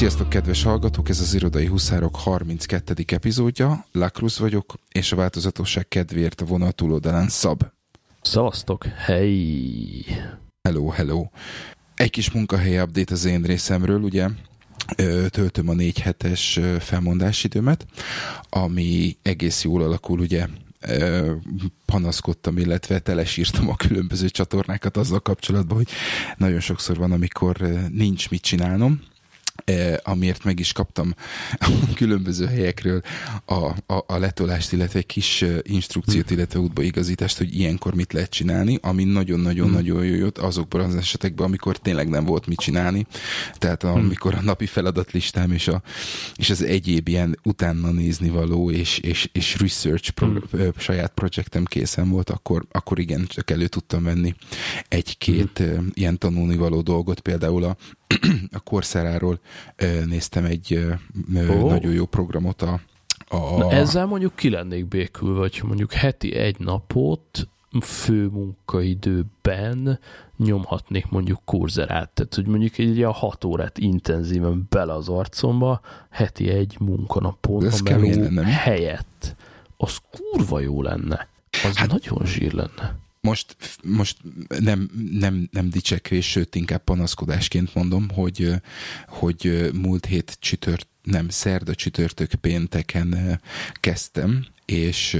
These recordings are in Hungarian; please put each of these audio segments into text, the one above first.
Sziasztok, kedves hallgatók! Ez az Irodai Huszárok 32. epizódja. Lakrus vagyok, és a változatosság kedvéért a vonal túloldalán Szab. Szavaztok! Hey! Hello, hello! Egy kis munkahely update az én részemről, ugye töltöm a négy hetes felmondásidőmet, ami egész jól alakul, ugye panaszkodtam, illetve telesírtam a különböző csatornákat azzal kapcsolatban, hogy nagyon sokszor van, amikor nincs mit csinálnom, amiért meg is kaptam a különböző helyekről a, a, a letolást, illetve egy kis instrukciót, hm. illetve útbaigazítást, hogy ilyenkor mit lehet csinálni, ami nagyon-nagyon-nagyon jó jött azokban az esetekben, amikor tényleg nem volt mit csinálni. Tehát hm. amikor a napi feladatlistám és, a, és az egyéb ilyen utána nézni való és, és, és research pro, mm. saját projektem készen volt, akkor, akkor igen, csak elő tudtam venni egy-két ilyen tanulnivaló dolgot, például a a Corseráról néztem egy oh. nagyon jó programot a, a... Na ezzel mondjuk ki lennék békül, vagy mondjuk heti egy napot fő munkaidőben nyomhatnék mondjuk kurzerát. Tehát, hogy mondjuk egy ilyen hat órát intenzíven bele az arcomba, heti egy munkanapon a meló helyett. Az kurva jó lenne. Az hát, nagyon zsír lenne most, most nem, nem, nem dicsekvés, sőt inkább panaszkodásként mondom, hogy, hogy múlt hét csütört, nem, szerda csütörtök pénteken kezdtem, és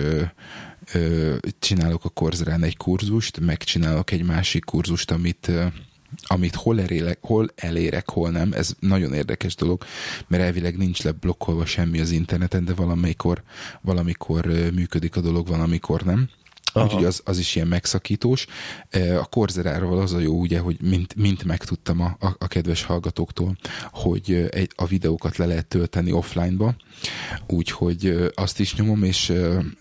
csinálok a Korzrán egy kurzust, megcsinálok egy másik kurzust, amit amit hol elérek, hol elérek, hol nem, ez nagyon érdekes dolog, mert elvileg nincs leblokkolva semmi az interneten, de valamikor, valamikor működik a dolog, valamikor nem. Aha. Úgyhogy az, az is ilyen megszakítós. A Korzeráról az a jó, ugye, hogy mint, mint megtudtam a, a, a kedves hallgatóktól, hogy egy, a videókat le lehet tölteni offline-ba, úgyhogy azt is nyomom, és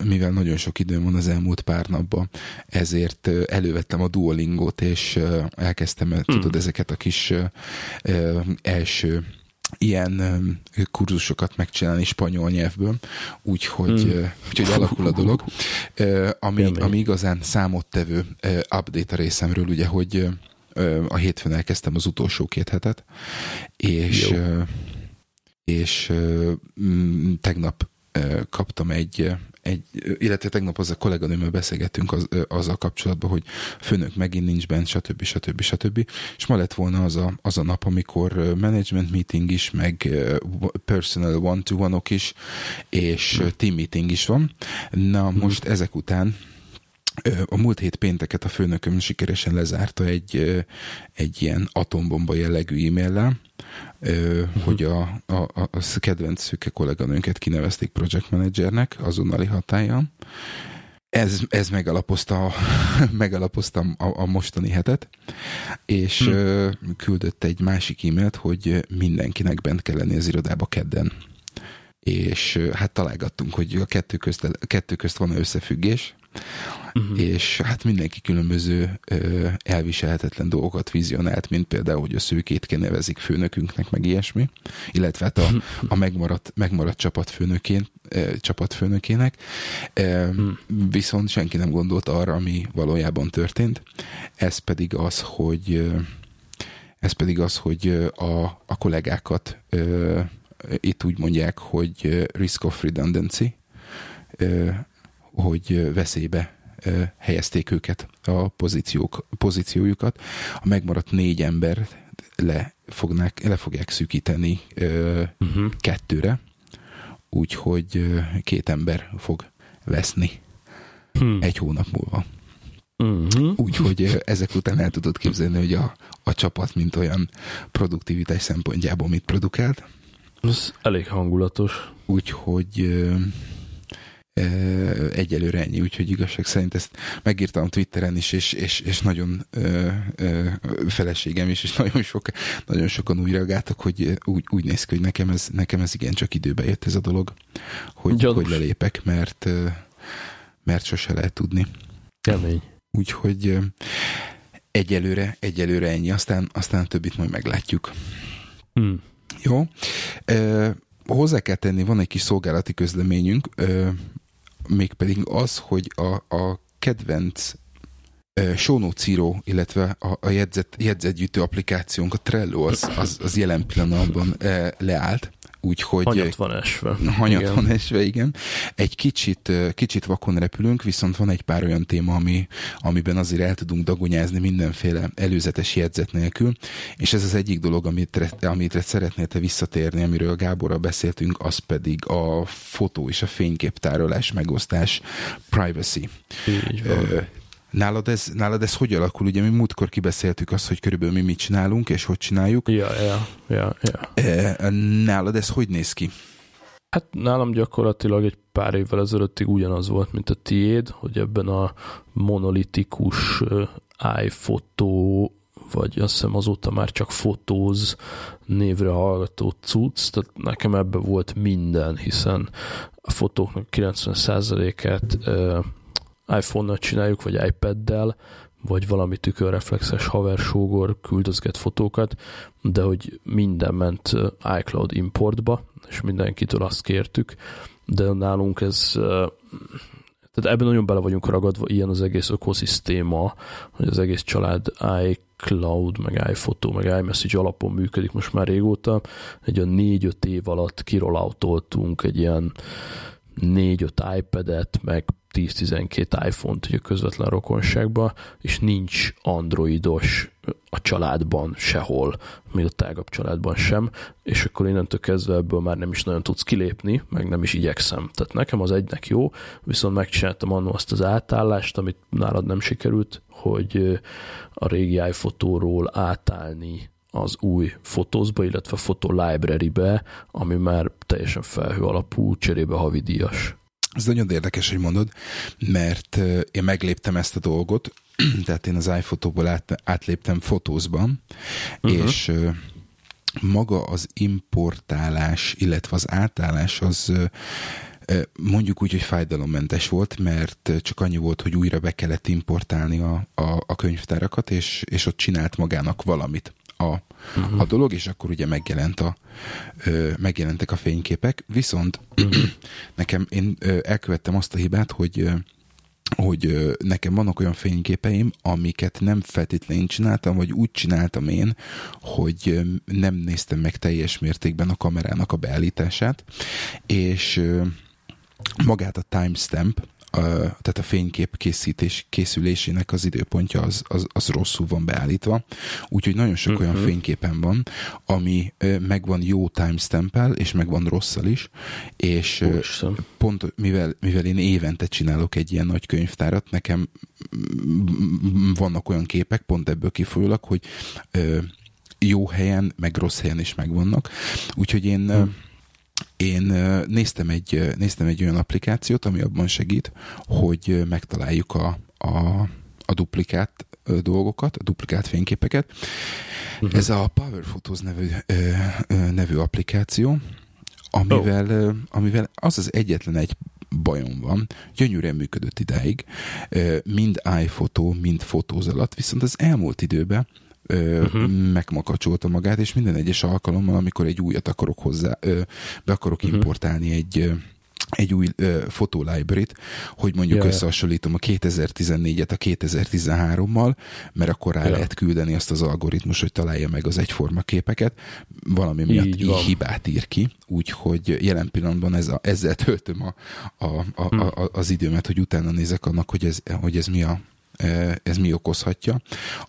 mivel nagyon sok időm van az elmúlt pár napban, ezért elővettem a Duolingot, és elkezdtem, hmm. tudod, ezeket a kis első ilyen kurzusokat megcsinálni spanyol nyelvből, úgyhogy, hmm. úgyhogy alakul a dolog. Ami, ami igazán számottevő update a részemről, ugye, hogy a hétfőn elkezdtem az utolsó két hetet, és, Jó. és tegnap kaptam egy egy, illetve tegnap az a kolléganőmmel beszélgettünk az, azzal kapcsolatban, hogy főnök megint nincs bent, stb. stb. stb. És ma lett volna az a, az a nap, amikor management meeting is, meg personal one-to-one-ok is, és team meeting is van. Na, most ezek után a múlt hét pénteket a főnököm sikeresen lezárta egy, egy ilyen atombomba jellegű e-maillel, uh-huh. hogy a, a, a, a kedvenc szüke kolléganőnket kinevezték project managernek azonnali hatája. Ez, ez megalapozta, megalapoztam a, a mostani hetet, és hmm. küldött egy másik e-mailt, hogy mindenkinek bent kell lenni az irodába kedden. És hát találgattunk, hogy a kettő közt, a kettő közt van összefüggés, uh-huh. és hát mindenki különböző ö, elviselhetetlen dolgokat vizionált, mint például, hogy a szőkét nevezik főnökünknek, meg ilyesmi, illetve hát a, a megmaradt, megmaradt csapatfőnökén, ö, csapatfőnökének, ö, uh-huh. viszont senki nem gondolt arra, ami valójában történt, ez pedig az, hogy ö, ez pedig az, hogy a, a kollégákat ö, itt úgy mondják, hogy risk of redundancy, hogy veszélybe helyezték őket, a pozíciók, pozíciójukat. A megmaradt négy ember le, fognák, le fogják szűkíteni uh-huh. kettőre, úgyhogy két ember fog veszni hmm. egy hónap múlva. Uh-huh. Úgyhogy ezek után el tudod képzelni, hogy a, a csapat, mint olyan produktivitás szempontjából mit produkált. Ez elég hangulatos. Úgyhogy egyelőre ennyi, úgyhogy igazság szerint ezt megírtam Twitteren is, és, és, és nagyon ö, ö, feleségem is, és nagyon, sok, nagyon sokan úgy reagáltak, hogy úgy, úgy néz ki, hogy nekem ez, nekem ez igen csak időbe jött ez a dolog, hogy, hogy lelépek, mert, mert sose lehet tudni. Kemény. Úgyhogy egyelőre, egyelőre ennyi, aztán, aztán a többit majd meglátjuk. Hmm. Jó. hozzá kell tenni, van egy kis szolgálati közleményünk, mégpedig az, hogy a, a kedvenc Zero, illetve a, a jegyzet, jegyzetgyűjtő applikációnk, a Trello, az, az, az jelen pillanatban leállt úgyhogy... Hanyat van esve. Hanyat igen. van esve, igen. Egy kicsit, kicsit vakon repülünk, viszont van egy pár olyan téma, ami, amiben azért el tudunk dagonyázni mindenféle előzetes jegyzet nélkül, és ez az egyik dolog, amit, amit szeretnél te visszatérni, amiről Gáborral beszéltünk, az pedig a fotó és a fényképtárolás megosztás privacy. Nálad ez, nálad ez hogy alakul? Ugye mi múltkor kibeszéltük azt, hogy körülbelül mi mit csinálunk, és hogy csináljuk. Ja, ja, ja, ja. E, nálad ez hogy néz ki? Hát nálam gyakorlatilag egy pár évvel ezelőttig ugyanaz volt, mint a tiéd, hogy ebben a monolitikus iPhoto, vagy azt hiszem azóta már csak fotóz névre hallgató cucc, tehát nekem ebben volt minden, hiszen a fotóknak 90%-át iPhone-nal csináljuk, vagy iPad-del, vagy valami tükörreflexes haversógor küldözget fotókat, de hogy minden ment iCloud importba, és mindenkitől azt kértük, de nálunk ez tehát ebben nagyon bele vagyunk ragadva, ilyen az egész ökoszisztéma, hogy az egész család iCloud, meg iPhoto, meg iMessage alapon működik most már régóta. Egy olyan négy-öt év alatt kirolautoltunk egy ilyen négy-öt iPad-et, meg 10-12 iPhone-t ugye közvetlen rokonságba, és nincs androidos a családban sehol, még a tágabb családban sem, és akkor innentől kezdve ebből már nem is nagyon tudsz kilépni, meg nem is igyekszem. Tehát nekem az egynek jó, viszont megcsináltam annól azt az átállást, amit nálad nem sikerült, hogy a régi iPhotóról átállni az új fotózba, illetve Photo Library-be, ami már teljesen felhő alapú, cserébe havidíjas. Ez nagyon érdekes, hogy mondod, mert én megléptem ezt a dolgot, tehát én az iPhotóból át, átléptem fotózban, uh-huh. és maga az importálás, illetve az átállás az mondjuk úgy, hogy fájdalommentes volt, mert csak annyi volt, hogy újra be kellett importálni a, a, a könyvtárakat, és, és ott csinált magának valamit a, uh-huh. a dolog, és akkor ugye megjelent a, ö, megjelentek a fényképek, viszont uh-huh. nekem én ö, elkövettem azt a hibát, hogy ö, hogy nekem vannak olyan fényképeim, amiket nem feltétlenül csináltam, vagy úgy csináltam én, hogy nem néztem meg teljes mértékben a kamerának a beállítását, és magát a timestamp, a, tehát a fénykép készítés, készülésének az időpontja az, az, az rosszul van beállítva. Úgyhogy nagyon sok uh-huh. olyan mhm. fényképen van, ami megvan jó timestamp és megvan rosszal is, és Úristen. pont mivel, mivel én évente csinálok egy ilyen nagy könyvtárat, nekem vannak olyan képek, pont ebből kifolyólag, hogy jó helyen, meg rossz helyen is megvannak. Úgyhogy én uh-huh én néztem egy, néztem egy olyan applikációt, ami abban segít, hogy megtaláljuk a, a, a duplikát dolgokat, a duplikált fényképeket. Uh-huh. Ez a Power Photos nevű, nevű applikáció, amivel, oh. amivel az az egyetlen egy bajom van, gyönyörűen működött idáig, mind iPhoto, mind fotóz alatt, viszont az elmúlt időben uh-huh. megmakacsolta magát, és minden egyes alkalommal, amikor egy újat akarok hozzá, ö, be akarok uh-huh. importálni egy egy új uh, fotolibrary-t, hogy mondjuk yeah. összehasonlítom a 2014-et a 2013-mal, mert akkor rá yeah. lehet küldeni azt az algoritmus, hogy találja meg az egyforma képeket, valami miatt így, így hibát ír ki, úgyhogy jelen pillanatban ez a, ezzel töltöm a, a, a, a, az időmet, hogy utána nézek annak, hogy ez, hogy ez mi a, ez mi okozhatja.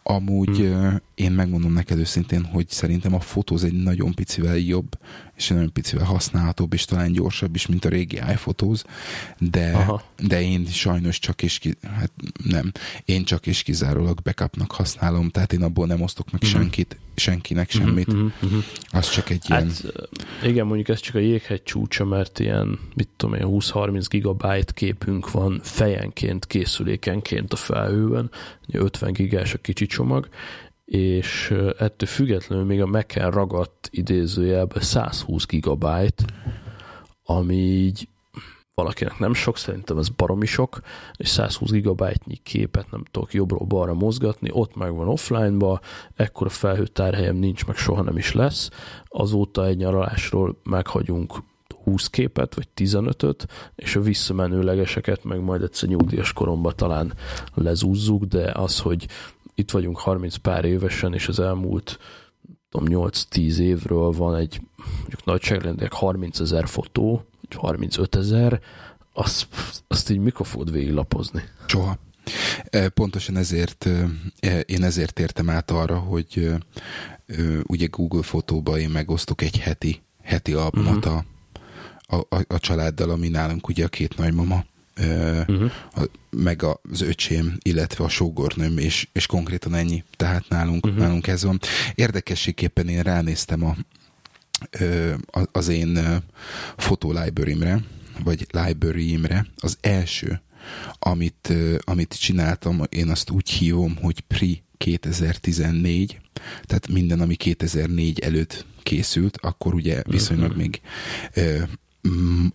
Amúgy hmm. én megmondom neked őszintén, hogy szerintem a fotóz egy nagyon picivel jobb, és nagyon picivel használhatóbb, és talán gyorsabb is, mint a régi iPhotos, de, de én sajnos csak és ki, hát nem, én csak és kizárólag backupnak használom, tehát én abból nem osztok meg hmm. senkit, senkinek mhm, semmit. Mm-hmm, mm-hmm. Az csak egy hát, ilyen... Igen, mondjuk ez csak a jéghegy csúcsa, mert ilyen, mit tudom én, 20-30 gigabyte képünk van fejenként, készülékenként a felhőben, 50 gigás a kicsi csomag, és ettől függetlenül még a Mac-en ragadt idézőjelben 120 gigabyte, ami így valakinek nem sok, szerintem ez baromi sok, és 120 gigabájtnyi képet nem tudok jobbról balra mozgatni, ott meg van offline-ba, ekkora felhőtárhelyem nincs, meg soha nem is lesz. Azóta egy nyaralásról meghagyunk 20 képet, vagy 15-öt, és a visszamenőlegeseket meg majd egyszer nyugdíjas koromban talán lezúzzuk, de az, hogy itt vagyunk 30 pár évesen, és az elmúlt 8-10 évről van egy mondjuk nagyságrendileg 30 ezer fotó, vagy 35 ezer, azt, azt így mikor fogod végiglapozni? Soha. E, pontosan ezért e, én ezért értem át arra, hogy ugye Google fotóba én megosztok egy heti, heti albumot uh-huh. a, a, a családdal, ami nálunk ugye a két nagymama, uh-huh. a, meg az öcsém, illetve a sógornőm, és, és konkrétan ennyi. Tehát nálunk, uh-huh. nálunk ez van. Érdekességképpen én ránéztem a, az én fotolibrary-mre, vagy library-imre, az első, amit, amit csináltam, én azt úgy hívom, hogy Pri 2014, tehát minden, ami 2004 előtt készült, akkor ugye viszonylag uh-huh. még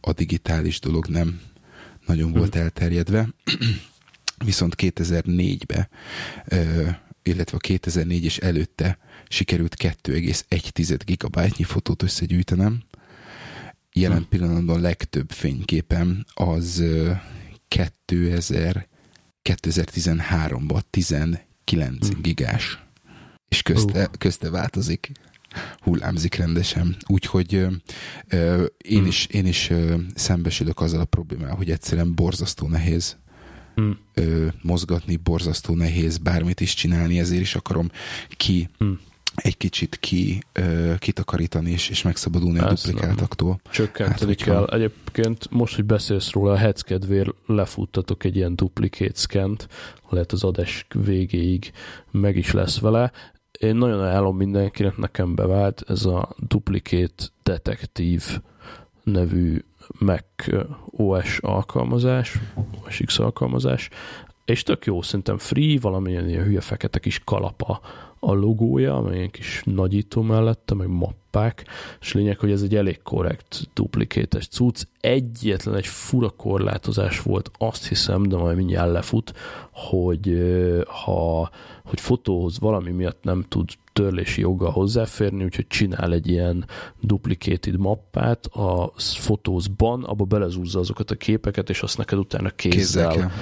a digitális dolog nem nagyon volt uh-huh. elterjedve. Viszont 2004-be, illetve a 2004 és előtte sikerült 2,1 gigabájtnyi fotót összegyűjtenem. Jelen uh-huh. pillanatban legtöbb fényképem az 2000, 2013-ban 19 uh-huh. gigás. És közte, közte változik hullámzik rendesen. Úgyhogy ö, ö, én, mm. is, én is ö, szembesülök azzal a problémával, hogy egyszerűen borzasztó nehéz mm. ö, mozgatni, borzasztó nehéz bármit is csinálni, ezért is akarom ki mm egy kicsit ki, uh, kitakarítani és, és megszabadulni Ezt a duplikáltaktól. Csökkenteni hát, kell. Egyébként most, hogy beszélsz róla, a head kedvér lefuttatok egy ilyen duplicate scant, lehet az adás végéig meg is lesz vele én nagyon ajánlom mindenkinek, nekem bevált ez a Duplicate Detective nevű Mac OS alkalmazás, OS X alkalmazás, és tök jó, szerintem free, valamilyen ilyen hülye fekete kis kalapa a logója, amely kis nagyító mellette, meg mappák, és lényeg, hogy ez egy elég korrekt duplikétes cucc. Egyetlen egy fura korlátozás volt, azt hiszem, de majd mindjárt lefut, hogy ha hogy fotóhoz valami miatt nem tud törlési joggal hozzáférni, úgyhogy csinál egy ilyen duplicated mappát a fotózban, abba belezúzza azokat a képeket, és azt neked utána kézzel, kézzel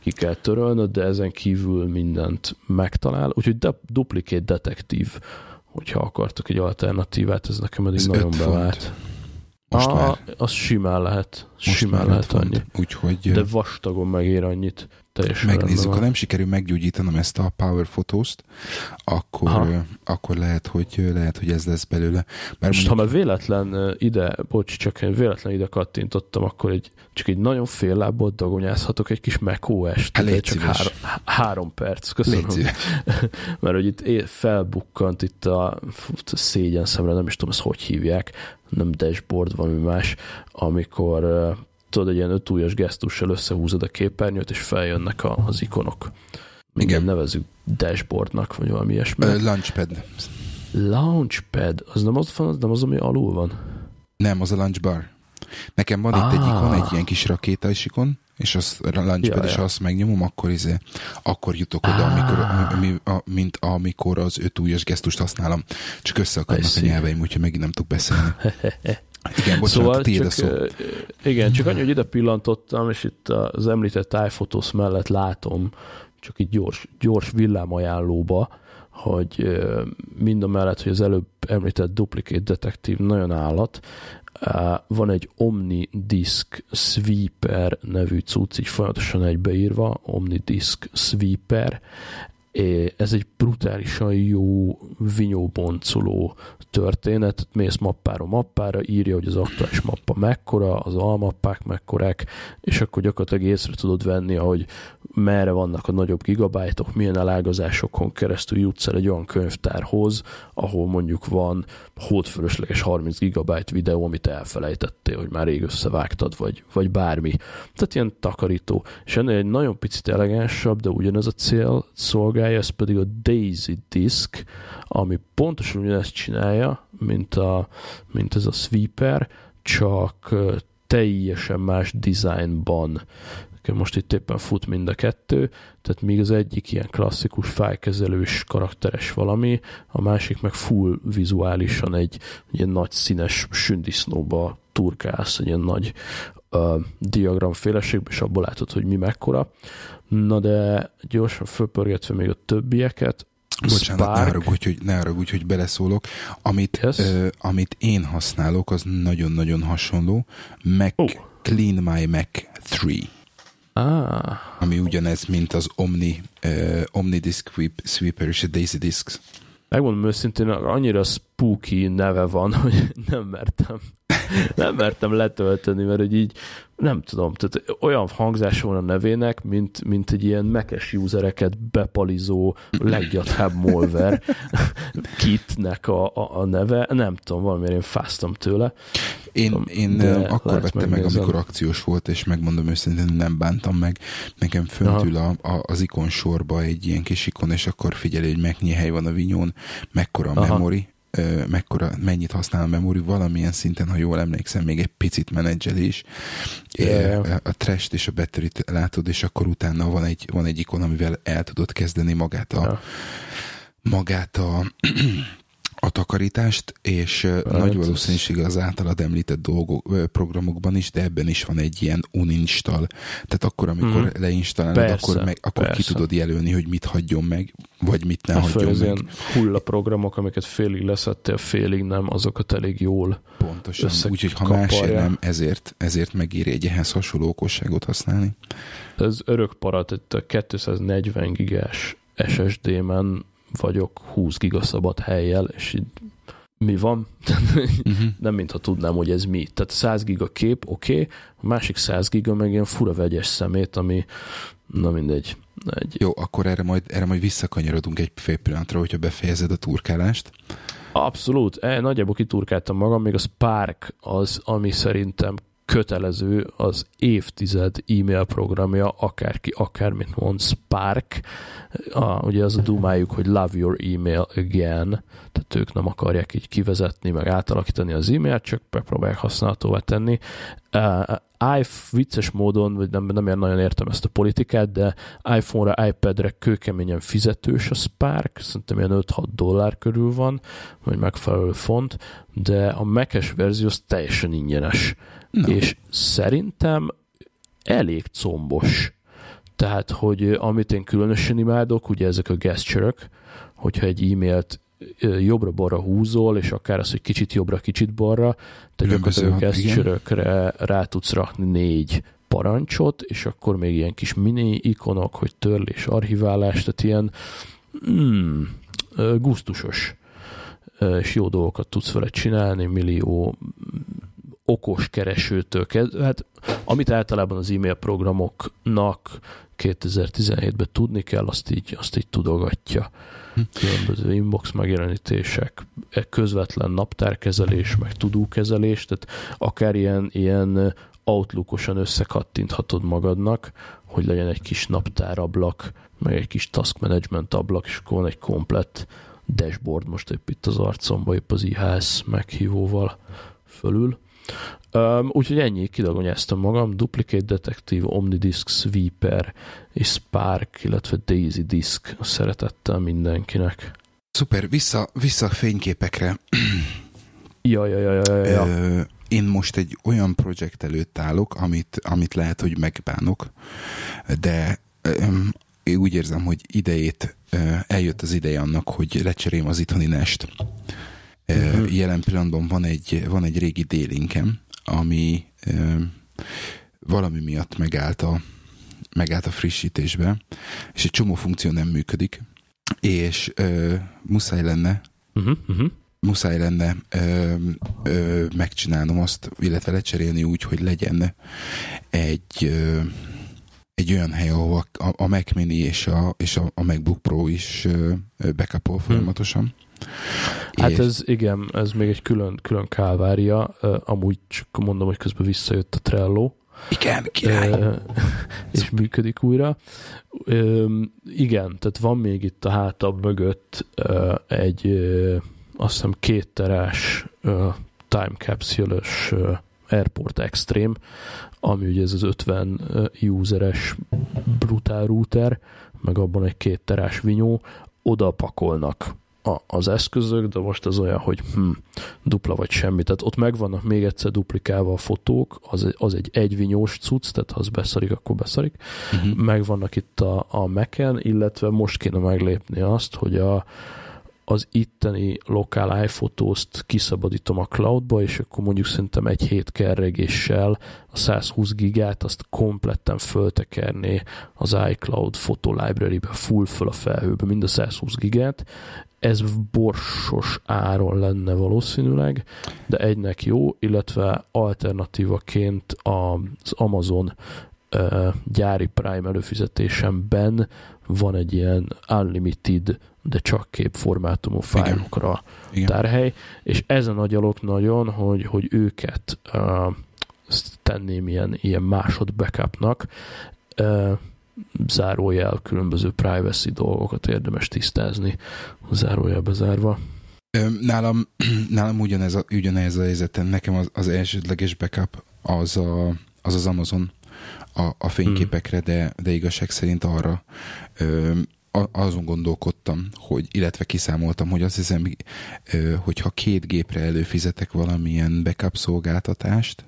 ki kell törölnöd, de ezen kívül mindent megtalál. Úgyhogy de, Duplicate Detective, hogyha akartok egy alternatívát, ez nekem eddig ez nagyon bevált. Most ah, már. Az simán lehet. Most simán lehet annyi. Úgyhogy, de vastagon megér annyit teljesen megnézzük, ha nem sikerül meggyógyítanom ezt a Power Photos-t, akkor, akkor lehet, hogy, lehet, hogy ez lesz belőle. Bár Most mondjuk... ha már véletlen ide, bocs, csak én véletlen ide kattintottam, akkor egy, csak egy nagyon fél lábbal dagonyázhatok egy kis macOS-t. Hát csak három, három perc, köszönöm. Mert hogy itt felbukkant itt a, a szégyen szemre, nem is tudom, ezt hogy hívják, nem dashboard, valami más, amikor tudod, egy ilyen ötújas gesztussal összehúzod a képernyőt, és feljönnek a, az ikonok. Igen. nevezük dashboardnak, vagy valami ilyesmi. Uh, launchpad. Launchpad, az nem az, az nem az, ami alul van? Nem, az a launch bar. Nekem van ah. itt egy ikon, egy ilyen kis rakétais ikon, és az a launchpad, ja, és ja. azt megnyomom, akkor, izé, akkor jutok oda, ah. amikor, ami, a, mint amikor az öt ujjas gesztust használom. Csak össze akarnak a nyelveim, úgyhogy megint nem tudok beszélni. Igen, bocsánat, szóval tiéd csak, szó. Igen, csak annyi, hogy ide pillantottam, és itt az említett iPhotos mellett látom, csak így gyors, gyors villámajánlóba, hogy mind a mellett, hogy az előbb említett Duplicate Detective nagyon állat, van egy Omni Disk Sweeper nevű cucc, így folyamatosan egybeírva, Omni Disk Sweeper, ez egy brutálisan jó vinyóboncoló történet, mész mappára mappára, írja, hogy az aktuális mappa mekkora, az almappák mekkorák, és akkor gyakorlatilag észre tudod venni, ahogy merre vannak a nagyobb gigabájtok, milyen elágazásokon keresztül jutsz el egy olyan könyvtárhoz, ahol mondjuk van hódfölösleges 30 gigabyte videó, amit elfelejtettél, hogy már rég összevágtad, vagy, vagy bármi. Tehát ilyen takarító. És ennél egy nagyon picit elegánsabb, de ugyanez a cél szolgálja, ez pedig a Daisy Disk, ami pontosan ugyanezt csinálja, mint, a, mint ez a sweeper, csak teljesen más designban most itt éppen fut mind a kettő, tehát még az egyik ilyen klasszikus fájkezelős karakteres valami, a másik meg full vizuálisan egy ilyen nagy színes sündisznóba turkálsz egy ilyen nagy uh, diagram féleségbe, és abból látod, hogy mi mekkora. Na de gyorsan fölpörgetve még a többieket, Bocsánat, Spark. ne haragudj, hogy, ne haragudj, hogy beleszólok. Amit, yes. uh, amit én használok, az nagyon-nagyon hasonló. Mac, oh. Clean My Mac 3. Ah. Ami ugyanez, mint az Omni, uh, Omni Disk Sweeper és a Daisy Discs. Megmondom őszintén, annyira spooky neve van, hogy nem mertem nem mertem letölteni, mert hogy így nem tudom, tehát olyan hangzás van a nevének, mint, mint egy ilyen mekes usereket bepalizó leggyathább molver kitnek a, a, a neve. Nem tudom, valamiért én fáztam tőle. Én, én akkor vettem meg, amikor akciós volt, és megmondom őszintén, nem bántam meg. Nekem föntül a, a, az ikon sorba egy ilyen kis ikon, és akkor figyelj, hogy mennyi hely van a vinyón, mekkora a memory, mekkora, mennyit használ a memóri, valamilyen szinten, ha jól emlékszem, még egy picit menedzselés. Yeah. A trash és a battery látod, és akkor utána van egy, van egy ikon, amivel el tudod kezdeni magát a, yeah. magát a a takarítást, és hát, nagy valószínűség az általad említett dolgok, programokban is, de ebben is van egy ilyen uninstall. Tehát akkor, amikor mm. leinstallálod, persze, akkor, meg, akkor persze. ki tudod jelölni, hogy mit hagyjon meg, vagy mit ne hagyjon meg. ilyen hullaprogramok, amiket félig leszettél, félig nem, azokat elég jól Pontosan, úgyhogy ha másért nem, ezért, ezért megéri egy ehhez hasonló okosságot használni. Ez örök parat, itt a 240 gigás SSD-men vagyok 20 giga szabad helyjel, és így mi van? uh-huh. Nem mintha tudnám, hogy ez mi. Tehát 100 giga kép, oké, okay, a másik 100 giga meg ilyen fura vegyes szemét, ami na mindegy. Egy... Jó, akkor erre majd, erre majd visszakanyarodunk egy fél pillanatra, hogyha befejezed a turkálást. Abszolút, e, nagyjából kiturkáltam magam, még a Spark az, ami szerintem kötelező az évtized e-mail programja, akárki, akármit mond, Spark. A, ugye az a dumájuk, hogy love your email again, tehát ők nem akarják így kivezetni, meg átalakítani az e-mailt, csak megpróbálják használhatóvá tenni. Uh, i vicces módon, vagy nem, nem nagyon értem ezt a politikát, de iPhone-ra, iPad-re kőkeményen fizetős a Spark, szerintem ilyen 5-6 dollár körül van, vagy megfelelő font, de a Mac-es verzió az teljesen ingyenes. No. És szerintem elég combos. Tehát, hogy amit én különösen imádok, ugye ezek a gesture hogyha egy e-mailt jobbra-balra húzol, és akár az, hogy kicsit jobbra, kicsit balra, tehát gyakorlatilag gesture rá tudsz rakni négy parancsot, és akkor még ilyen kis mini ikonok, hogy törlés, archiválás, tehát ilyen mm, gusztusos és jó dolgokat tudsz vele csinálni, millió okos keresőtől kezdve, hát amit általában az e-mail programoknak 2017-ben tudni kell, azt így, azt így tudogatja. Különböző inbox megjelenítések, közvetlen naptárkezelés, meg tudókezelés, tehát akár ilyen, ilyen outlookosan összekattinthatod magadnak, hogy legyen egy kis naptárablak, meg egy kis task management ablak, és akkor van egy komplett dashboard most épp itt az arcomba, épp az IHS meghívóval fölül. Um, úgyhogy ennyi, kidagonyáztam magam, Duplicate Detective, Omnidisk, Sweeper és Spark, illetve Daisy Disk szeretettel mindenkinek. Szuper, vissza, vissza a fényképekre. ja, ja, ja, ja, ja. Ö, én most egy olyan projekt előtt állok, amit, amit lehet, hogy megbánok, de öm, én úgy érzem, hogy idejét, eljött az ideje annak, hogy lecserém az itthoni nest. Uh-huh. Jelen pillanatban van egy, van egy régi délinkem, ami valami miatt megállt a, megállt a frissítésbe, és egy csomó funkció nem működik, és ö, muszáj lenne uh-huh, uh-huh. muszáj lenne ö, ö, megcsinálnom azt, illetve lecserélni úgy, hogy legyen egy ö, egy olyan hely, ahol a, a Mac Mini és a, és a, a MacBook Pro is backupol hm. folyamatosan. Hmm. Hát és... ez igen, ez még egy külön, külön kálvária. Amúgy csak mondom, hogy közben visszajött a Trello. Igen, király. és működik újra. Igen, tehát van még itt a hátab mögött egy azt hiszem két terás time capsule Airport Extreme, ami ugye ez az 50 useres brutál router, meg abban egy két terás vinyó, oda pakolnak a, az eszközök, de most az olyan, hogy hm, dupla vagy semmi. Tehát ott megvannak még egyszer duplikálva a fotók, az, az egy egyvinyós cucc, tehát ha az beszarik, akkor beszarik. Uh-huh. Megvannak itt a, a Mac-en, illetve most kéne meglépni azt, hogy a, az itteni lokál iPhotos-t kiszabadítom a cloudba, és akkor mondjuk szerintem egy hét kerregéssel a 120 gigát azt kompletten föltekerné az iCloud Photo Library-be full föl a felhőbe, mind a 120 gigát. Ez borsos áron lenne valószínűleg, de egynek jó, illetve alternatívaként az Amazon gyári Prime előfizetésemben van egy ilyen unlimited de csak képformátumú fájlokra Igen. tárhely, és ezen agyalok nagyon, hogy, hogy őket uh, tenném ilyen, ilyen másod backupnak, uh, zárójel különböző privacy dolgokat érdemes tisztázni, zárójel bezárva. Nálam, nálam ugyanez a, ugyanez a helyzeten, nekem az, az elsődleges backup az a, az, az Amazon a, a fényképekre, hmm. de, de igazság szerint arra azon gondolkodtam, hogy, illetve kiszámoltam, hogy azt hiszem, hogyha két gépre előfizetek valamilyen backup szolgáltatást,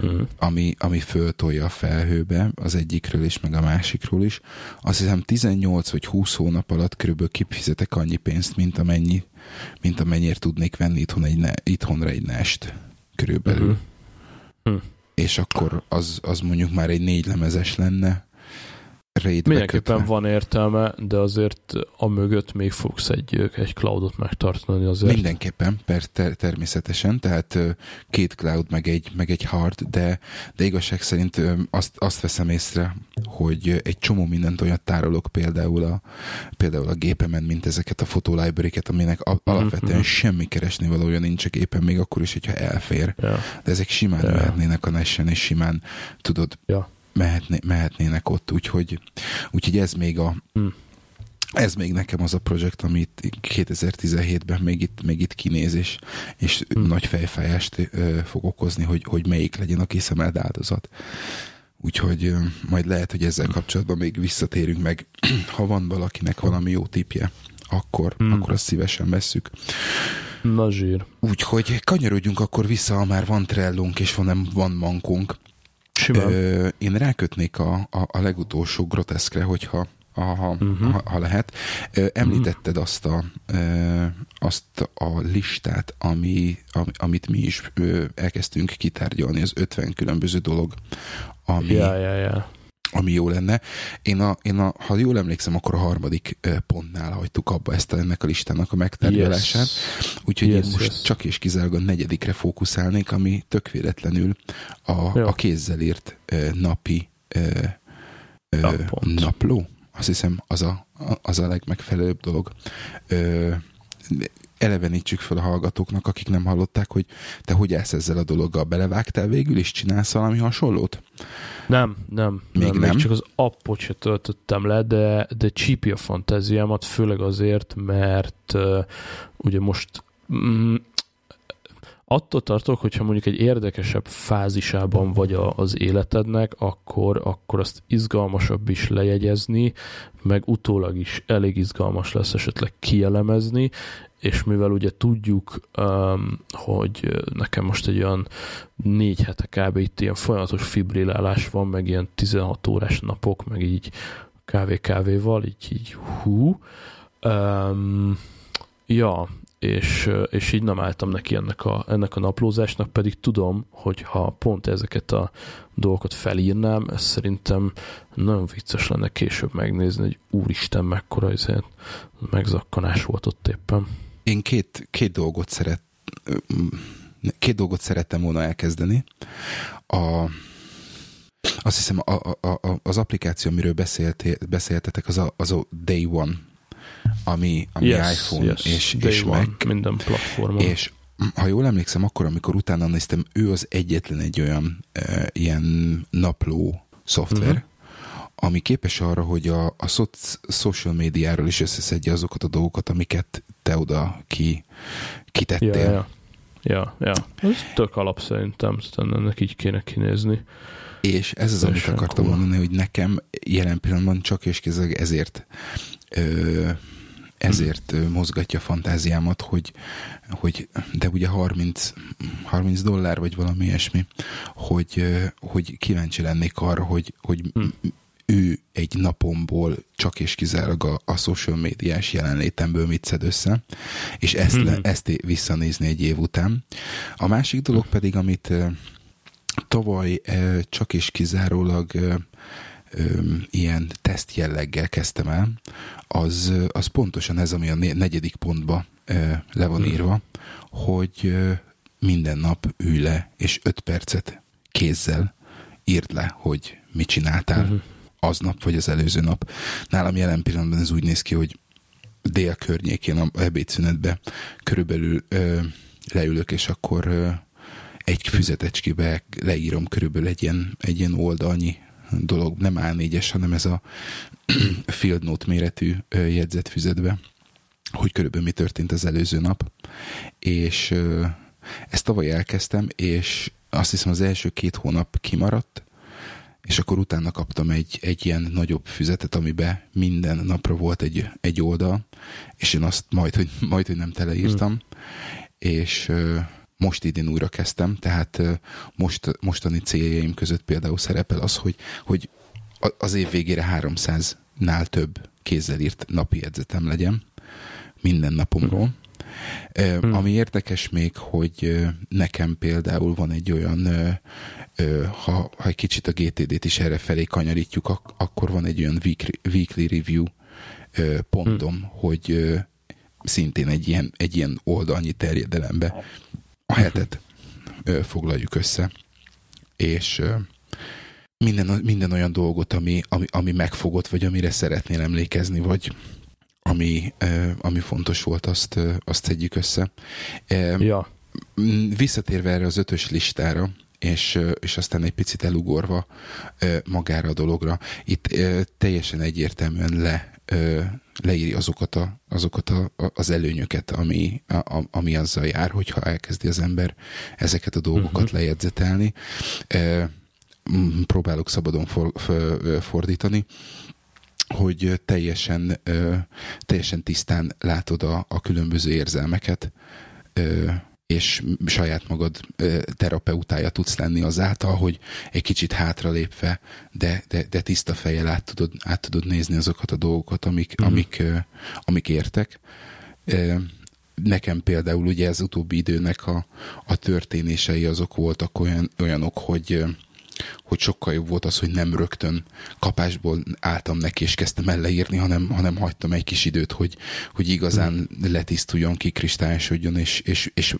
uh-huh. ami, ami föltolja a felhőbe az egyikről is, meg a másikról is, azt hiszem 18 vagy 20 hónap alatt körülbelül kifizetek annyi pénzt, mint amennyi, mint amennyiért tudnék venni itthon egy ne, itthonra egy nest körülbelül. Uh-huh. Uh-huh. És akkor az, az mondjuk már egy négy lemezes lenne, raid Mindenképpen van értelme, de azért a mögött még fogsz egy, egy cloudot megtartani azért. Mindenképpen, per, ter, természetesen, tehát két cloud meg egy, meg egy hard, de, de igazság szerint azt, azt veszem észre, hogy egy csomó mindent olyan tárolok például a, például a gépemen, mint ezeket a fotolibrary-ket, aminek alapvetően mm-hmm. semmi keresni valója nincs a gépen, még akkor is, hogyha elfér. Yeah. De ezek simán yeah. lehetnének a Nessen, és simán tudod yeah mehetné, mehetnének ott, úgyhogy, úgyhogy ez még a hmm. ez még nekem az a projekt, amit 2017-ben még itt, még itt kinéz, és, és hmm. nagy fejfájást ö, fog okozni, hogy, hogy melyik legyen a kiszemelt áldozat. Úgyhogy ö, majd lehet, hogy ezzel kapcsolatban még visszatérünk meg, ha van valakinek valami jó tipje, akkor, hmm. akkor azt szívesen vesszük. Na zsír. Úgyhogy kanyarodjunk akkor vissza, ha már van trellunk és van, van mankunk. Ö, én rákötnék a, a, a legutolsó groteszkre, hogyha ha, uh-huh. ha, ha lehet. Említetted uh-huh. azt, a, azt a listát, ami, amit mi is elkezdtünk kitárgyalni, az 50 különböző dolog, ami, yeah, yeah, yeah ami jó lenne. Én, a, én a, ha jól emlékszem, akkor a harmadik pontnál hagytuk abba ezt a, ennek a listának a megtárgyalását. Yes. Úgyhogy yes, én most yes. csak és kizárólag a negyedikre fókuszálnék, ami tök véletlenül a, a kézzel írt napi napló. Azt hiszem, az a, az a legmegfelelőbb dolog elevenítsük fel a hallgatóknak, akik nem hallották, hogy te hogy állsz ezzel a dologgal, belevágtál végül, és csinálsz valami hasonlót? Nem, nem. Még nem. nem. Még csak az appot se töltöttem le, de, de csípi a fantáziámat, főleg azért, mert uh, ugye most mm, attól tartok, hogyha mondjuk egy érdekesebb fázisában vagy a, az életednek, akkor, akkor azt izgalmasabb is lejegyezni, meg utólag is elég izgalmas lesz esetleg kielemezni, és mivel ugye tudjuk, um, hogy nekem most egy olyan négy hete kb. itt ilyen folyamatos fibrilálás van, meg ilyen 16 órás napok, meg így kávé-kávéval, így, így hú. Um, ja, és, és így nem álltam neki ennek a, ennek a naplózásnak, pedig tudom, hogy ha pont ezeket a dolgokat felírnám, ez szerintem nagyon vicces lenne később megnézni, hogy úristen, mekkora ezért megzakkanás volt ott éppen. Én két, két dolgot szeret két dolgot szerettem volna elkezdeni. A, azt hiszem a, a, a, az applikáció, amiről beszélté, beszéltetek, az a, az a Day One, ami, ami yes, iPhone yes. és, Day és Mac. Minden platformon. És ha jól emlékszem, akkor, amikor utána néztem, ő az egyetlen egy olyan e, ilyen napló szoftver, uh-huh ami képes arra, hogy a, a social médiáról is összeszedje azokat a dolgokat, amiket te oda ki, kitettél. Ja, ja. ja, ja. Ez tök alap szerintem, szerintem ennek így kéne kinézni. És ez az, amit akartam cool. mondani, hogy nekem jelen pillanatban csak és kézzel ezért ö, ezért mozgatja a fantáziámat, hogy, hogy de ugye 30, 30 dollár, vagy valami ilyesmi, hogy, hogy kíváncsi lennék arra, hogy, hogy hmm. ő egy napomból csak és kizárólag a, a social médiás jelenlétemből mit szed össze, és ezt, le, ezt visszanézni egy év után. A másik dolog pedig, amit tavaly csak és kizárólag ilyen teszt jelleggel kezdtem el, az, az pontosan ez, ami a negyedik pontba le van hmm. írva, hogy minden nap ülj le, és öt percet kézzel írd le, hogy mit csináltál uh-huh. aznap, vagy az előző nap. Nálam jelen pillanatban ez úgy néz ki, hogy dél környékén, a ebédszünetbe körülbelül ö, leülök, és akkor ö, egy füzetecskébe leírom körülbelül egy ilyen, egy ilyen oldalnyi dolog, nem A4-es, hanem ez a field note méretű jegyzetfüzetbe, hogy körülbelül mi történt az előző nap. És ezt tavaly elkezdtem, és azt hiszem az első két hónap kimaradt, és akkor utána kaptam egy, egy ilyen nagyobb füzetet, amiben minden napra volt egy, egy oldal, és én azt majd, hogy, majd, hogy nem teleírtam, hmm. és most idén újra kezdtem, tehát most, mostani céljaim között például szerepel az, hogy, hogy az év végére 300-nál több kézzel írt napi jegyzetem legyen minden napomról. Hmm. Ami érdekes még, hogy nekem például van egy olyan, ha, ha egy kicsit a GTD-t is erre felé kanyarítjuk, akkor van egy olyan weekly, weekly review pontom, hmm. hogy szintén egy ilyen, egy ilyen oldalnyi terjedelembe a hetet foglaljuk össze, és minden, minden olyan dolgot, ami, ami, ami megfogott, vagy amire szeretnél emlékezni, vagy ami, ami fontos volt, azt, azt tegyük össze. Ja. Visszatérve erre az ötös listára, és, és aztán egy picit elugorva magára a dologra, itt teljesen egyértelműen le leíri azokat, a, azokat a, az előnyöket, ami, a, ami azzal jár, hogyha elkezdi az ember ezeket a dolgokat uh-huh. lejegyzetelni. Próbálok szabadon for, for, fordítani hogy teljesen, teljesen tisztán látod a, a különböző érzelmeket, és saját magad terapeutája tudsz lenni azáltal, hogy egy kicsit hátralépve, de, de, de tiszta fejjel át tudod, át tudod nézni azokat a dolgokat, amik, mm. amik, amik értek. Nekem például ugye az utóbbi időnek a, a történései azok voltak olyan, olyanok, hogy hogy sokkal jobb volt az, hogy nem rögtön kapásból álltam neki, és kezdtem el leírni, hanem, hanem hagytam egy kis időt, hogy, hogy igazán letisztuljon, kikristályosodjon, és, és, és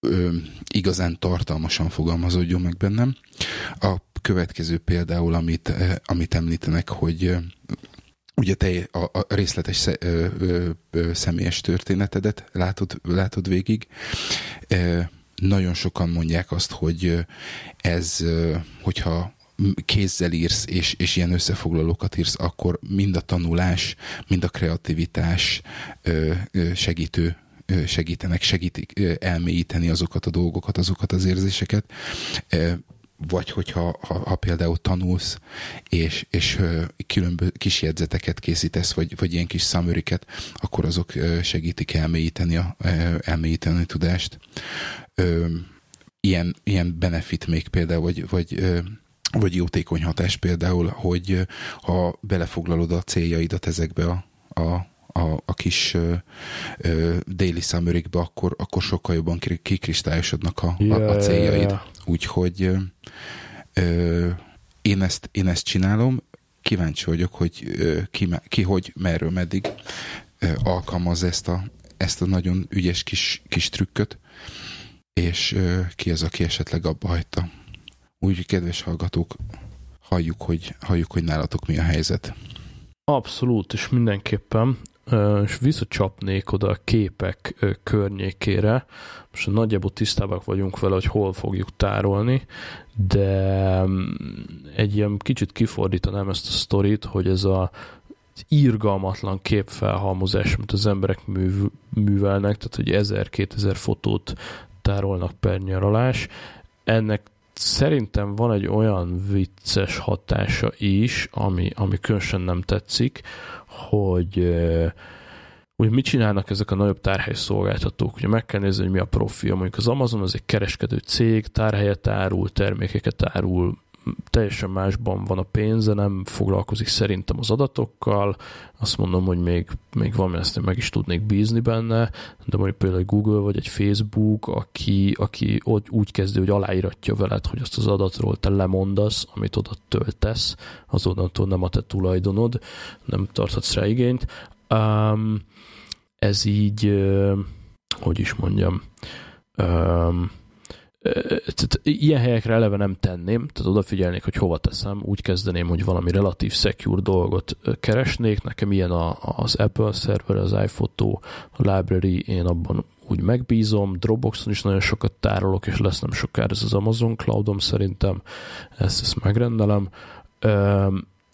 ö, igazán tartalmasan fogalmazódjon meg bennem. A következő például, amit, amit említenek, hogy ugye te a, a részletes sze, ö, ö, ö, személyes történetedet látod, látod végig. Nagyon sokan mondják azt, hogy ez, hogyha kézzel írsz, és, és ilyen összefoglalókat írsz, akkor mind a tanulás, mind a kreativitás segítő segítenek, segítik elmélyíteni azokat a dolgokat, azokat az érzéseket vagy hogyha ha, ha például tanulsz, és, és különböző kis jegyzeteket készítesz, vagy, vagy ilyen kis summary akkor azok segítik elmélyíteni a, elmélyíteni a tudást. Ilyen, ilyen benefit még például, vagy, vagy vagy jótékony hatás például, hogy ha belefoglalod a céljaidat ezekbe a, a a, a kis uh, uh, daily summary akkor, akkor sokkal jobban kikristályosodnak a, a, a céljaid. Úgyhogy uh, én, ezt, én ezt csinálom, kíváncsi vagyok, hogy uh, ki, ki hogy, merről, meddig uh, alkalmaz ezt a, ezt a nagyon ügyes kis, kis trükköt, és ki az, aki esetleg abba hagyta. Úgyhogy kedves hallgatók, halljuk, hogy, halljuk, hogy nálatok mi a helyzet. Abszolút, és mindenképpen és visszacsapnék oda a képek környékére. Most nagyjából tisztában vagyunk vele, hogy hol fogjuk tárolni, de mm, egy ilyen kicsit kifordítanám ezt a sztorit, hogy ez a írgalmatlan képfelhalmozás, amit az emberek művelnek, tehát hogy 1000-2000 fotót tárolnak per nyaralás, ennek szerintem van egy olyan vicces hatása is, ami, ami különösen nem tetszik, hogy hogy mit csinálnak ezek a nagyobb tárhely szolgáltatók. Ugye meg kell nézni, hogy mi a profil. Mondjuk az Amazon az egy kereskedő cég, tárhelyet árul, termékeket árul, teljesen másban van a pénze, nem foglalkozik szerintem az adatokkal, azt mondom, hogy még, még van, ezt meg is tudnék bízni benne, de mondjuk például egy Google vagy egy Facebook, aki, aki ott úgy kezdő, hogy aláíratja veled, hogy azt az adatról te lemondasz, amit oda töltesz, az onnantól nem a te tulajdonod, nem tarthatsz rá igényt. Um, ez így, hogy is mondjam, um, tehát ilyen helyekre eleve nem tenném, tehát odafigyelnék, hogy hova teszem, úgy kezdeném, hogy valami relatív secure dolgot keresnék, nekem ilyen a, az Apple szerver, az iPhoto, a library, én abban úgy megbízom, Dropboxon is nagyon sokat tárolok, és lesz nem sokára ez az Amazon Cloudom szerintem, ezt, ezt megrendelem.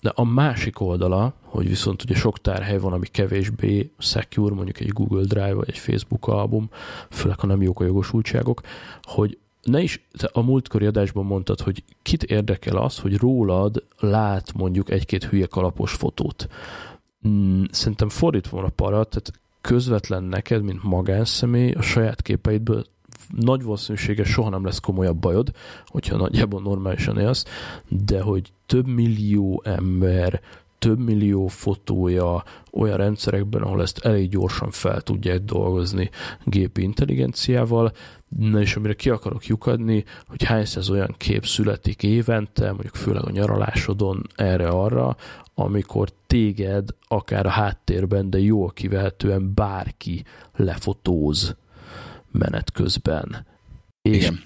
De a másik oldala, hogy viszont ugye sok tárhely van, ami kevésbé secure, mondjuk egy Google Drive vagy egy Facebook album, főleg ha nem jók a jogosultságok, hogy ne is, te a múltkori adásban mondtad, hogy kit érdekel az, hogy rólad lát mondjuk egy-két hülye kalapos fotót. Hmm, szerintem fordítva van a para, tehát közvetlen neked, mint magánszemély, a saját képeidből nagy valószínűséggel soha nem lesz komolyabb bajod, hogyha nagyjából normálisan élsz, de hogy több millió ember több millió fotója olyan rendszerekben, ahol ezt elég gyorsan fel tudják dolgozni gépi intelligenciával, Na és amire ki akarok lyukadni, hogy hány száz olyan kép születik évente, mondjuk főleg a nyaralásodon erre-arra, amikor téged akár a háttérben, de jól kivehetően bárki lefotóz menet közben. És Igen.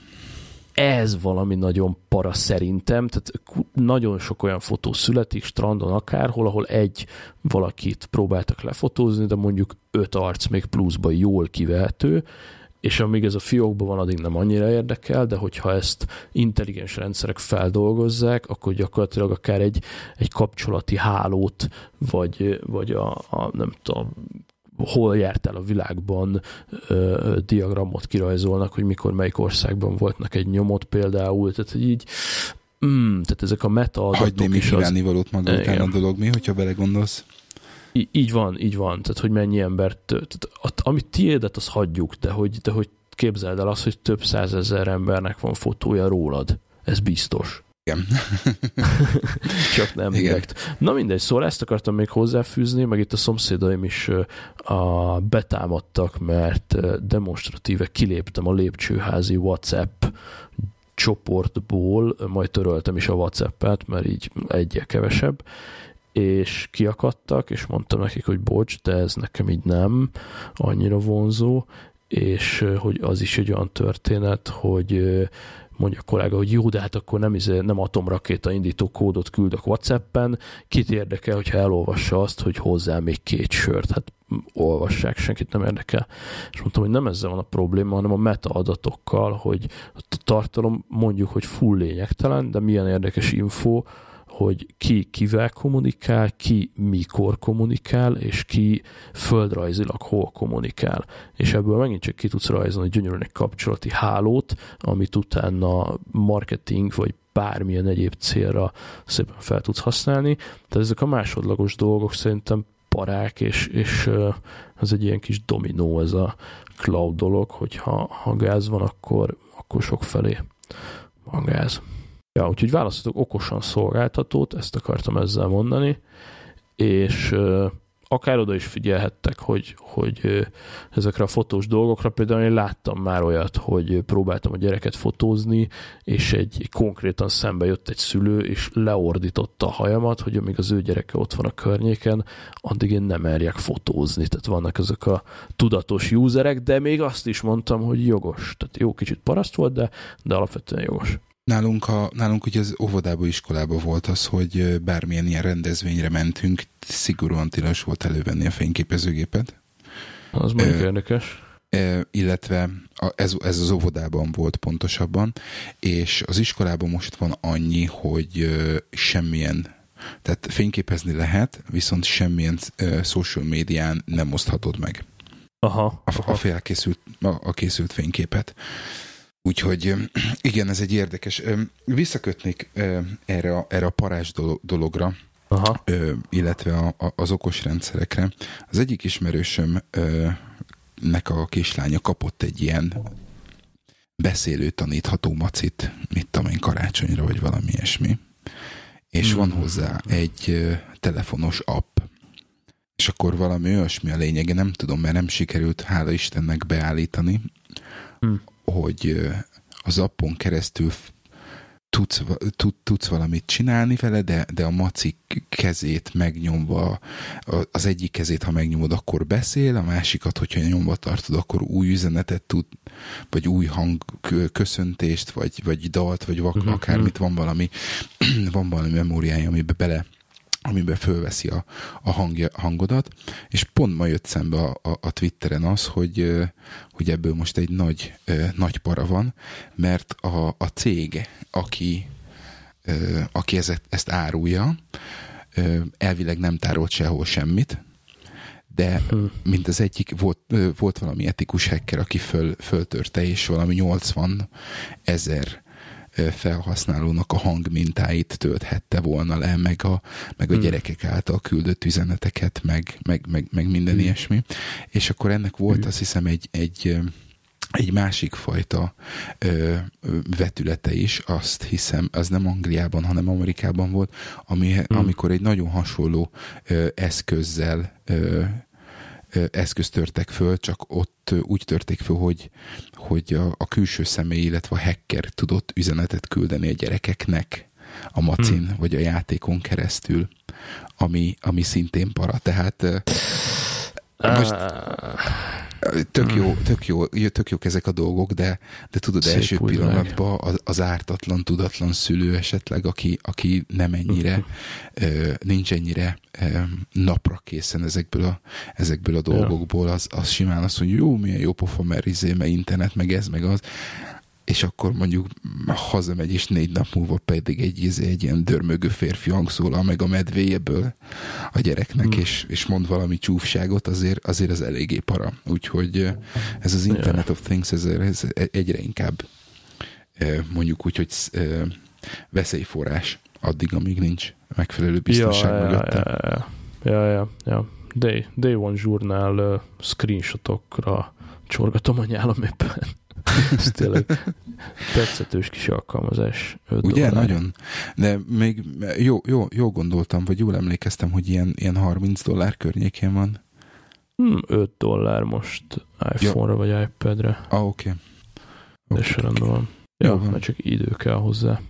ez valami nagyon para szerintem, tehát nagyon sok olyan fotó születik strandon akárhol, ahol egy valakit próbáltak lefotózni, de mondjuk öt arc még pluszban jól kivehető, és amíg ez a fiókban van, addig nem annyira érdekel, de hogyha ezt intelligens rendszerek feldolgozzák, akkor gyakorlatilag akár egy, egy kapcsolati hálót, vagy, vagy a, a nem tudom, hol jártál a világban ö, diagramot kirajzolnak, hogy mikor melyik országban voltnak egy nyomot például, tehát így mm, tehát ezek a meta adatok Hagy némi is az... valót maga után a dolog, mi, hogyha belegondolsz? Í- így van, így van. Tehát, hogy mennyi embert, tehát, amit tiédet, az hagyjuk, de hogy, de hogy képzeld el azt, hogy több százezer embernek van fotója rólad. Ez biztos. Igen. Csak nem Igen. direkt. Na mindegy, szóval ezt akartam még hozzáfűzni, meg itt a szomszédaim is a, betámadtak, mert demonstratíve kiléptem a lépcsőházi WhatsApp csoportból, majd töröltem is a WhatsApp-et, mert így egyre kevesebb, és kiakadtak, és mondtam nekik, hogy bocs, de ez nekem így nem annyira vonzó, és hogy az is egy olyan történet, hogy mondja a kollega, hogy jó, de hát akkor nem, izé, nem atomrakéta indító kódot küldök Whatsappen, kit érdekel, hogyha elolvassa azt, hogy hozzá még két sört, hát olvassák, senkit nem érdekel. És mondtam, hogy nem ezzel van a probléma, hanem a meta adatokkal, hogy a tartalom mondjuk, hogy full lényegtelen, de milyen érdekes info, hogy ki kivel kommunikál, ki mikor kommunikál, és ki földrajzilag hol kommunikál. És ebből megint csak ki tudsz rajzolni gyönyörűen egy kapcsolati hálót, amit utána marketing vagy bármilyen egyéb célra szépen fel tudsz használni. Tehát ezek a másodlagos dolgok szerintem parák, és, és ez egy ilyen kis dominó ez a cloud dolog, hogy ha, ha gáz van, akkor, akkor sok felé van gáz. Ja, úgyhogy választottuk okosan szolgáltatót, ezt akartam ezzel mondani, és akár oda is figyelhettek, hogy, hogy ezekre a fotós dolgokra, például én láttam már olyat, hogy próbáltam a gyereket fotózni, és egy konkrétan szembe jött egy szülő, és leordította a hajamat, hogy amíg az ő gyereke ott van a környéken, addig én nem merjek fotózni. Tehát vannak ezek a tudatos userek, de még azt is mondtam, hogy jogos. Tehát jó kicsit paraszt volt, de, de alapvetően jogos. Nálunk, a, nálunk ugye az óvodába, iskolába volt az, hogy bármilyen ilyen rendezvényre mentünk, szigorúan tilos volt elővenni a fényképezőgépet. Az mondjuk érdekes. Illetve ez, ez az óvodában volt pontosabban, és az iskolában most van annyi, hogy semmilyen tehát fényképezni lehet, viszont semmilyen social médián nem oszthatod meg. Aha. A, aha. a felkészült, a, a készült fényképet. Úgyhogy igen, ez egy érdekes. Visszakötnék erre a, erre a parázs dologra, Aha. Illetve a, a, az okos rendszerekre. Az egyik ismerősöm nek a kislánya kapott egy ilyen beszélő tanítható macit, mit tudom én, karácsonyra, vagy valami ilyesmi. És van Hmm. hozzá egy telefonos app. És akkor valami olyasmi a lényege, nem tudom, mert nem sikerült, hála Istennek beállítani, Hmm. Hogy az appon keresztül tudsz, tud, tudsz valamit csinálni vele, de, de a maci kezét megnyomva, az egyik kezét, ha megnyomod, akkor beszél, a másikat, hogyha nyomva tartod, akkor új üzenetet tud, vagy új hang kö- köszöntést, vagy, vagy dalt, vagy vak, Mhm, akármit, van valami, van valami memóriája, amiben bele amiben fölveszi a, a hangja, hangodat, és pont ma jött szembe a, a, a Twitteren az, hogy, hogy ebből most egy nagy, nagy para van, mert a, a cég, aki, aki ezt, ezt árulja, elvileg nem tárolt sehol semmit, de Hm. mint az egyik, volt, volt valami etikus hacker, aki föl, föltörte, és valami 80 ezer felhasználónak a hangmintáit tölthette volna le, meg a, meg a Hmm. gyerekek által küldött üzeneteket, meg, meg, meg, meg minden Hmm. ilyesmi. És akkor ennek volt Hmm. azt hiszem egy, egy, egy másik fajta ö, ö, vetülete is, azt hiszem, az nem Angliában, hanem Amerikában volt, ami, Hmm. amikor egy nagyon hasonló ö, eszközzel ö, eszközt törtek föl, csak ott úgy törték föl, hogy, hogy a, a külső személy, illetve a hacker tudott üzenetet küldeni a gyerekeknek a macin, Hmm. vagy a játékon keresztül, ami, ami szintén para. Tehát most tök jó, tök jó, tök jók ezek a dolgok, de, de tudod, Szép első pillanatban az, az ártatlan, tudatlan szülő esetleg, aki, aki nem ennyire, nincs ennyire napra készen ezekből a, ezekből a dolgokból, az, az simán azt mondja, jó, milyen jó pofa, mert izé, mert internet, meg ez, meg az, és akkor mondjuk hazamegy, és négy nap múlva pedig egy, izé, egy ilyen dörmögő férfi hangszólal meg a medvéjéből a gyereknek, Hmm. és, és mond valami csúfságot, azért, azért az eléggé para. Úgyhogy ez az Internet of Things, ez, ez egyre inkább mondjuk úgy, hogy veszélyforrás addig, amíg nincs megfelelő biztonság ja, mögötte. Ja, ja, ja, ja, ja. Day, Day One Journal uh, screenshotokra csorgatom a nyálam éppen. Ez tényleg tetszetős kis alkalmazás. Ugye? dollár. Nagyon. De még jó, jó, jó gondoltam, vagy jól emlékeztem, hogy ilyen, ilyen 30 dollár környékén van. Hmm, 5 dollár most iPhone-ra vagy iPad-re. Ah, oké. De Okay. se rendben van. Jó Ja, van. mert csak idő kell hozzá.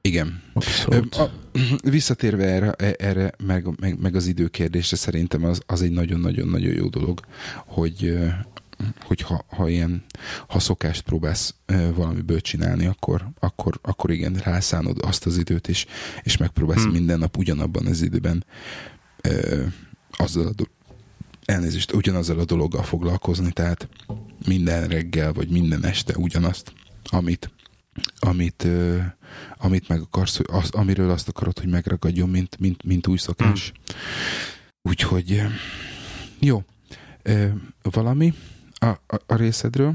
Igen. Abszolút. A, visszatérve erre, erre meg, meg, meg az időkérdésre, szerintem az, az egy nagyon-nagyon-nagyon jó dolog, hogy, hogy ha, ha ilyen, ha szokást próbálsz valamiből csinálni, akkor, akkor, akkor igen, rászánod azt az időt, és, és megpróbálsz Hmm. minden nap ugyanabban az időben ö, azzal a do- elnézést, ugyanazzal a dologgal foglalkozni, tehát minden reggel, vagy minden este ugyanazt, amit amit, ö, amit meg akarsz, hogy az, amiről azt akarod, hogy megragadjon, mint, mint, mint új szokás. Úgyhogy ö, jó. Ö, valami a, a, részedről?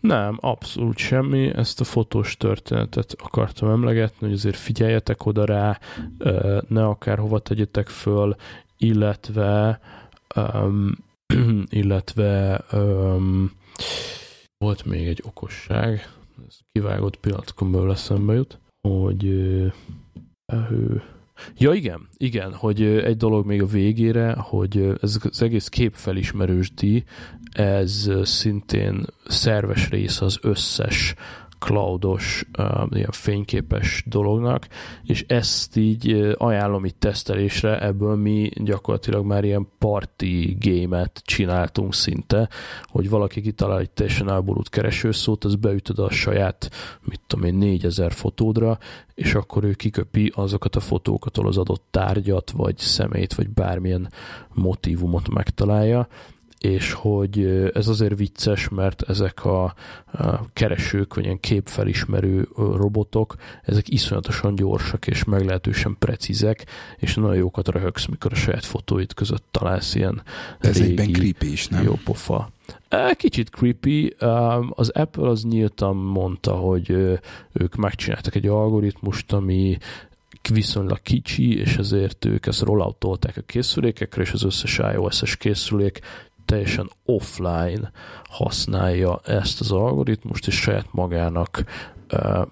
Nem, abszolút semmi. Ezt a fotós történetet akartam emlegetni, hogy azért figyeljetek oda rá, ne akárhova tegyetek föl, illetve um, illetve um, volt még egy okosság, ez kivágott pillanatkon belőle eszembe jut, hogy ő, Ja igen, igen, hogy egy dolog még a végére, hogy ez az egész képfelismerős díj, ez szintén szerves része az összes cloudos, ilyen fényképes dolognak, és ezt így ajánlom itt tesztelésre, ebből mi gyakorlatilag már ilyen party gémet csináltunk szinte, hogy valaki kitalál egy teljesen elborult keresőszót, az beütöd a saját, mit tudom én, 4000 fotódra, és akkor ő kiköpi azokat a fotókat, az adott tárgyat, vagy szemét, vagy bármilyen motívumot megtalálja, és hogy ez azért vicces, mert ezek a, keresők, vagy ilyen képfelismerő robotok, ezek iszonyatosan gyorsak és meglehetősen precízek, és nagyon jókat röhögsz, mikor a saját fotóid között találsz ilyen Ez régi, egyben creepy is, nem? jó pofa. Kicsit creepy. Az Apple az nyíltan mondta, hogy ők megcsináltak egy algoritmust, ami viszonylag kicsi, és ezért ők ezt rolloutolták a készülékekre, és az összes iOS-es készülék teljesen offline használja ezt az algoritmust, és saját magának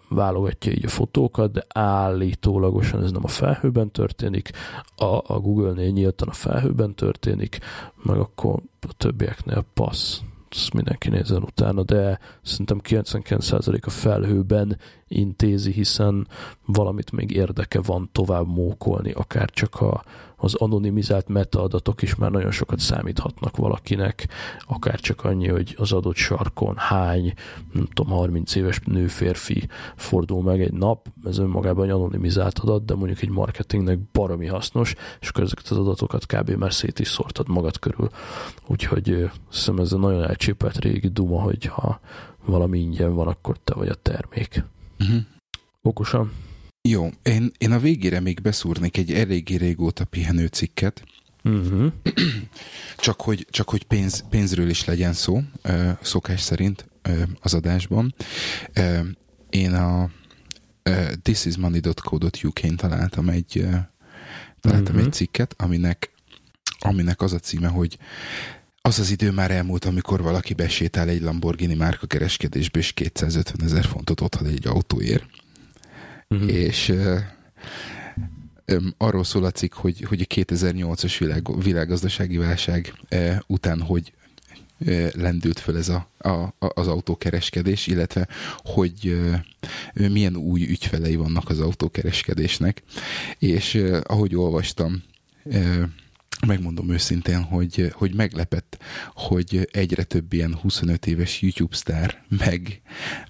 válogatja így a fotókat, de állítólagosan ez nem a felhőben történik, a, a Google-nél nyíltan a felhőben történik, meg akkor a többieknél passz. Ezt mindenki nézzen utána, de szerintem 99% a felhőben intézi, hiszen valamit még érdeke van tovább mókolni, akár csak a, az anonimizált metaadatok is már nagyon sokat számíthatnak valakinek, akár csak annyi, hogy az adott sarkon hány, nem tudom, 30 éves nő-férfi fordul meg egy nap, ez önmagában egy anonimizált adat, de mondjuk egy marketingnek baromi hasznos, és akkor ezeket az adatokat kb. már szét is szórtad magad körül. Úgyhogy hiszem ez egy nagyon elcsépelt régi duma, hogy ha valami ingyen van, akkor te vagy a termék. Uh-huh. Okosan. Jó, én, én a végére még beszúrnék egy eléggé régóta pihenő cikket, uh-huh. csak hogy, csak hogy pénz, pénzről is legyen szó, szokás szerint az adásban. Én a thisismoney.co.uk-n találtam egy, találtam uh-huh. egy cikket, aminek, aminek az a címe, hogy az az idő már elmúlt, amikor valaki besétál egy Lamborghini márka kereskedésbe, és 250 ezer fontot adhat egy autóért uh-huh. és uh, um, arról szól a cikk, hogy, hogy a 2008-as világ, világgazdasági válság uh, után, hogy lendült föl ez a, a, az autókereskedés, illetve hogy milyen új ügyfelei vannak az autókereskedésnek. És ahogy olvastam, megmondom őszintén, hogy, hogy meglepett, hogy egyre több ilyen 25 éves YouTube sztár, meg,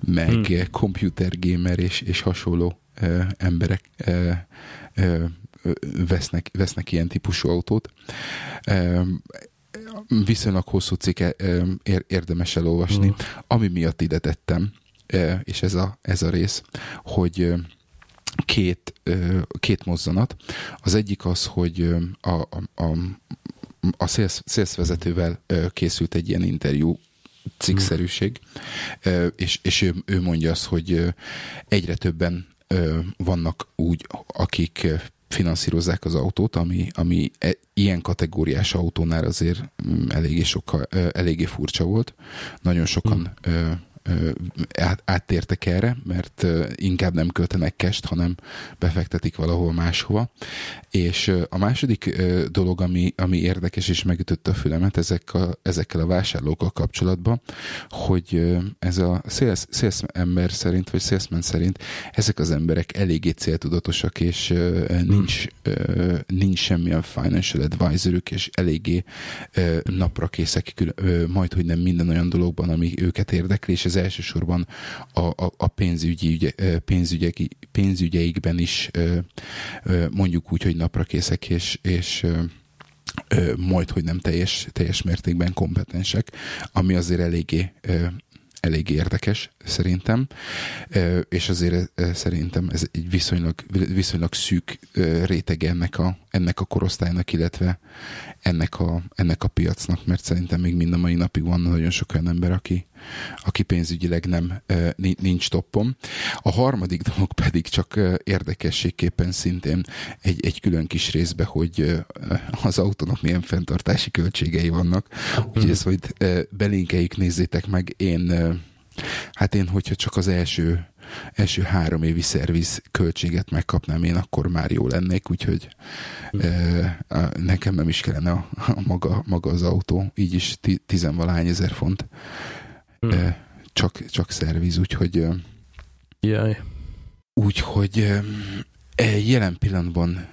meg hmm. computer gamer és, és hasonló emberek vesznek, vesznek ilyen típusú autót. Viszonylag hosszú cikke érdemes elolvasni. Mm. Ami miatt ide tettem, és ez a, ez a rész, hogy két, két mozzanat. Az egyik az, hogy a, a, a, a szélszvezetővel készült egy ilyen interjú cikkszerűség, mm. és, és ő, ő mondja azt, hogy egyre többen vannak úgy, akik finanszírozzák az autót, ami, ami e, ilyen kategóriás autónál azért mm, eléggé, sokkal, eléggé furcsa volt. Nagyon sokan hmm át, áttértek erre, mert inkább nem költenek kest, hanem befektetik valahol máshova. És a második dolog, ami, ami érdekes és megütötte a fülemet ezek a, ezekkel a vásárlókkal kapcsolatban, hogy ez a sales, sales ember szerint, vagy salesman szerint ezek az emberek eléggé céltudatosak, és nincs, nincs semmilyen financial advisorük, és eléggé napra készek, majd, hogy nem minden olyan dologban, ami őket érdekli, és ez elsősorban a, a, a pénzügyi ügye, pénzügyek, pénzügyeikben is mondjuk úgy, hogy napra készek, és, és majd, hogy nem teljes, teljes mértékben kompetensek, ami azért eléggé elég érdekes szerintem, és azért szerintem ez egy viszonylag, viszonylag szűk rétege ennek a, ennek a korosztálynak, illetve ennek a, ennek a piacnak, mert szerintem még mind a mai napig van nagyon sok olyan ember, aki, aki pénzügyileg nem nincs toppon. A harmadik dolog pedig csak érdekességképpen szintén egy, egy külön kis részbe, hogy az autónak milyen fenntartási költségei vannak. Úgyhogy ezt hogy belinkeljük, nézzétek meg, én hát én, hogyha csak az első első három évi szerviz költséget megkapnám én, akkor már jó lennék, úgyhogy mm. e, nekem nem is kellene a, a maga, maga az autó, így is tizenvalány ezer font. Mm. E, csak, csak szerviz, úgyhogy Jaj. úgyhogy e, jelen pillanatban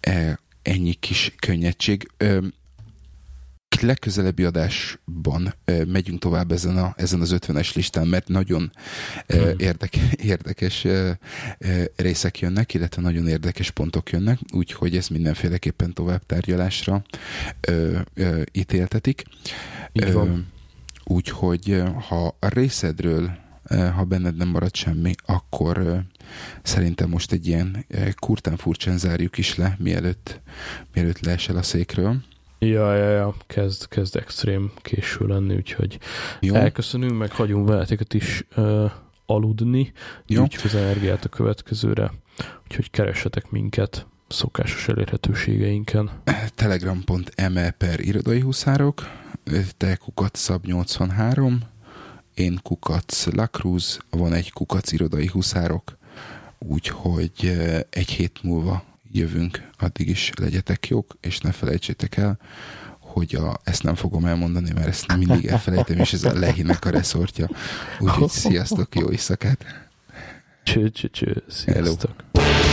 e, ennyi kis könnyedség. E, legközelebbi adásban megyünk tovább ezen, a, ezen az 50-es listán, mert nagyon hmm. érdeke, érdekes részek jönnek, illetve nagyon érdekes pontok jönnek, úgyhogy ez mindenféleképpen tovább tárgyalásra ítéltetik. Úgyhogy ha a részedről ha benned nem marad semmi, akkor szerintem most egy ilyen kurtán furcsán zárjuk is le, mielőtt, mielőtt leesel a székről. Ja, ja, ja, kezd, kezd extrém késő lenni, úgyhogy Jó. elköszönünk, meg hagyunk veleteket is uh, aludni, Jó. úgyhogy az energiát a következőre. úgyhogy keressetek minket szokásos elérhetőségeinken. Telegram.me per irodai huszárok, te kukat szab 83, én kukac Lacruz, van egy kukac irodai huszárok, úgyhogy egy hét múlva jövünk, addig is legyetek jók, és ne felejtsétek el, hogy a, ezt nem fogom elmondani, mert ezt mindig elfelejtem, és ez a lehinek a reszortja. Úgyhogy sziasztok, jó éjszakát! Cső, cső, cső, sziasztok! Hello.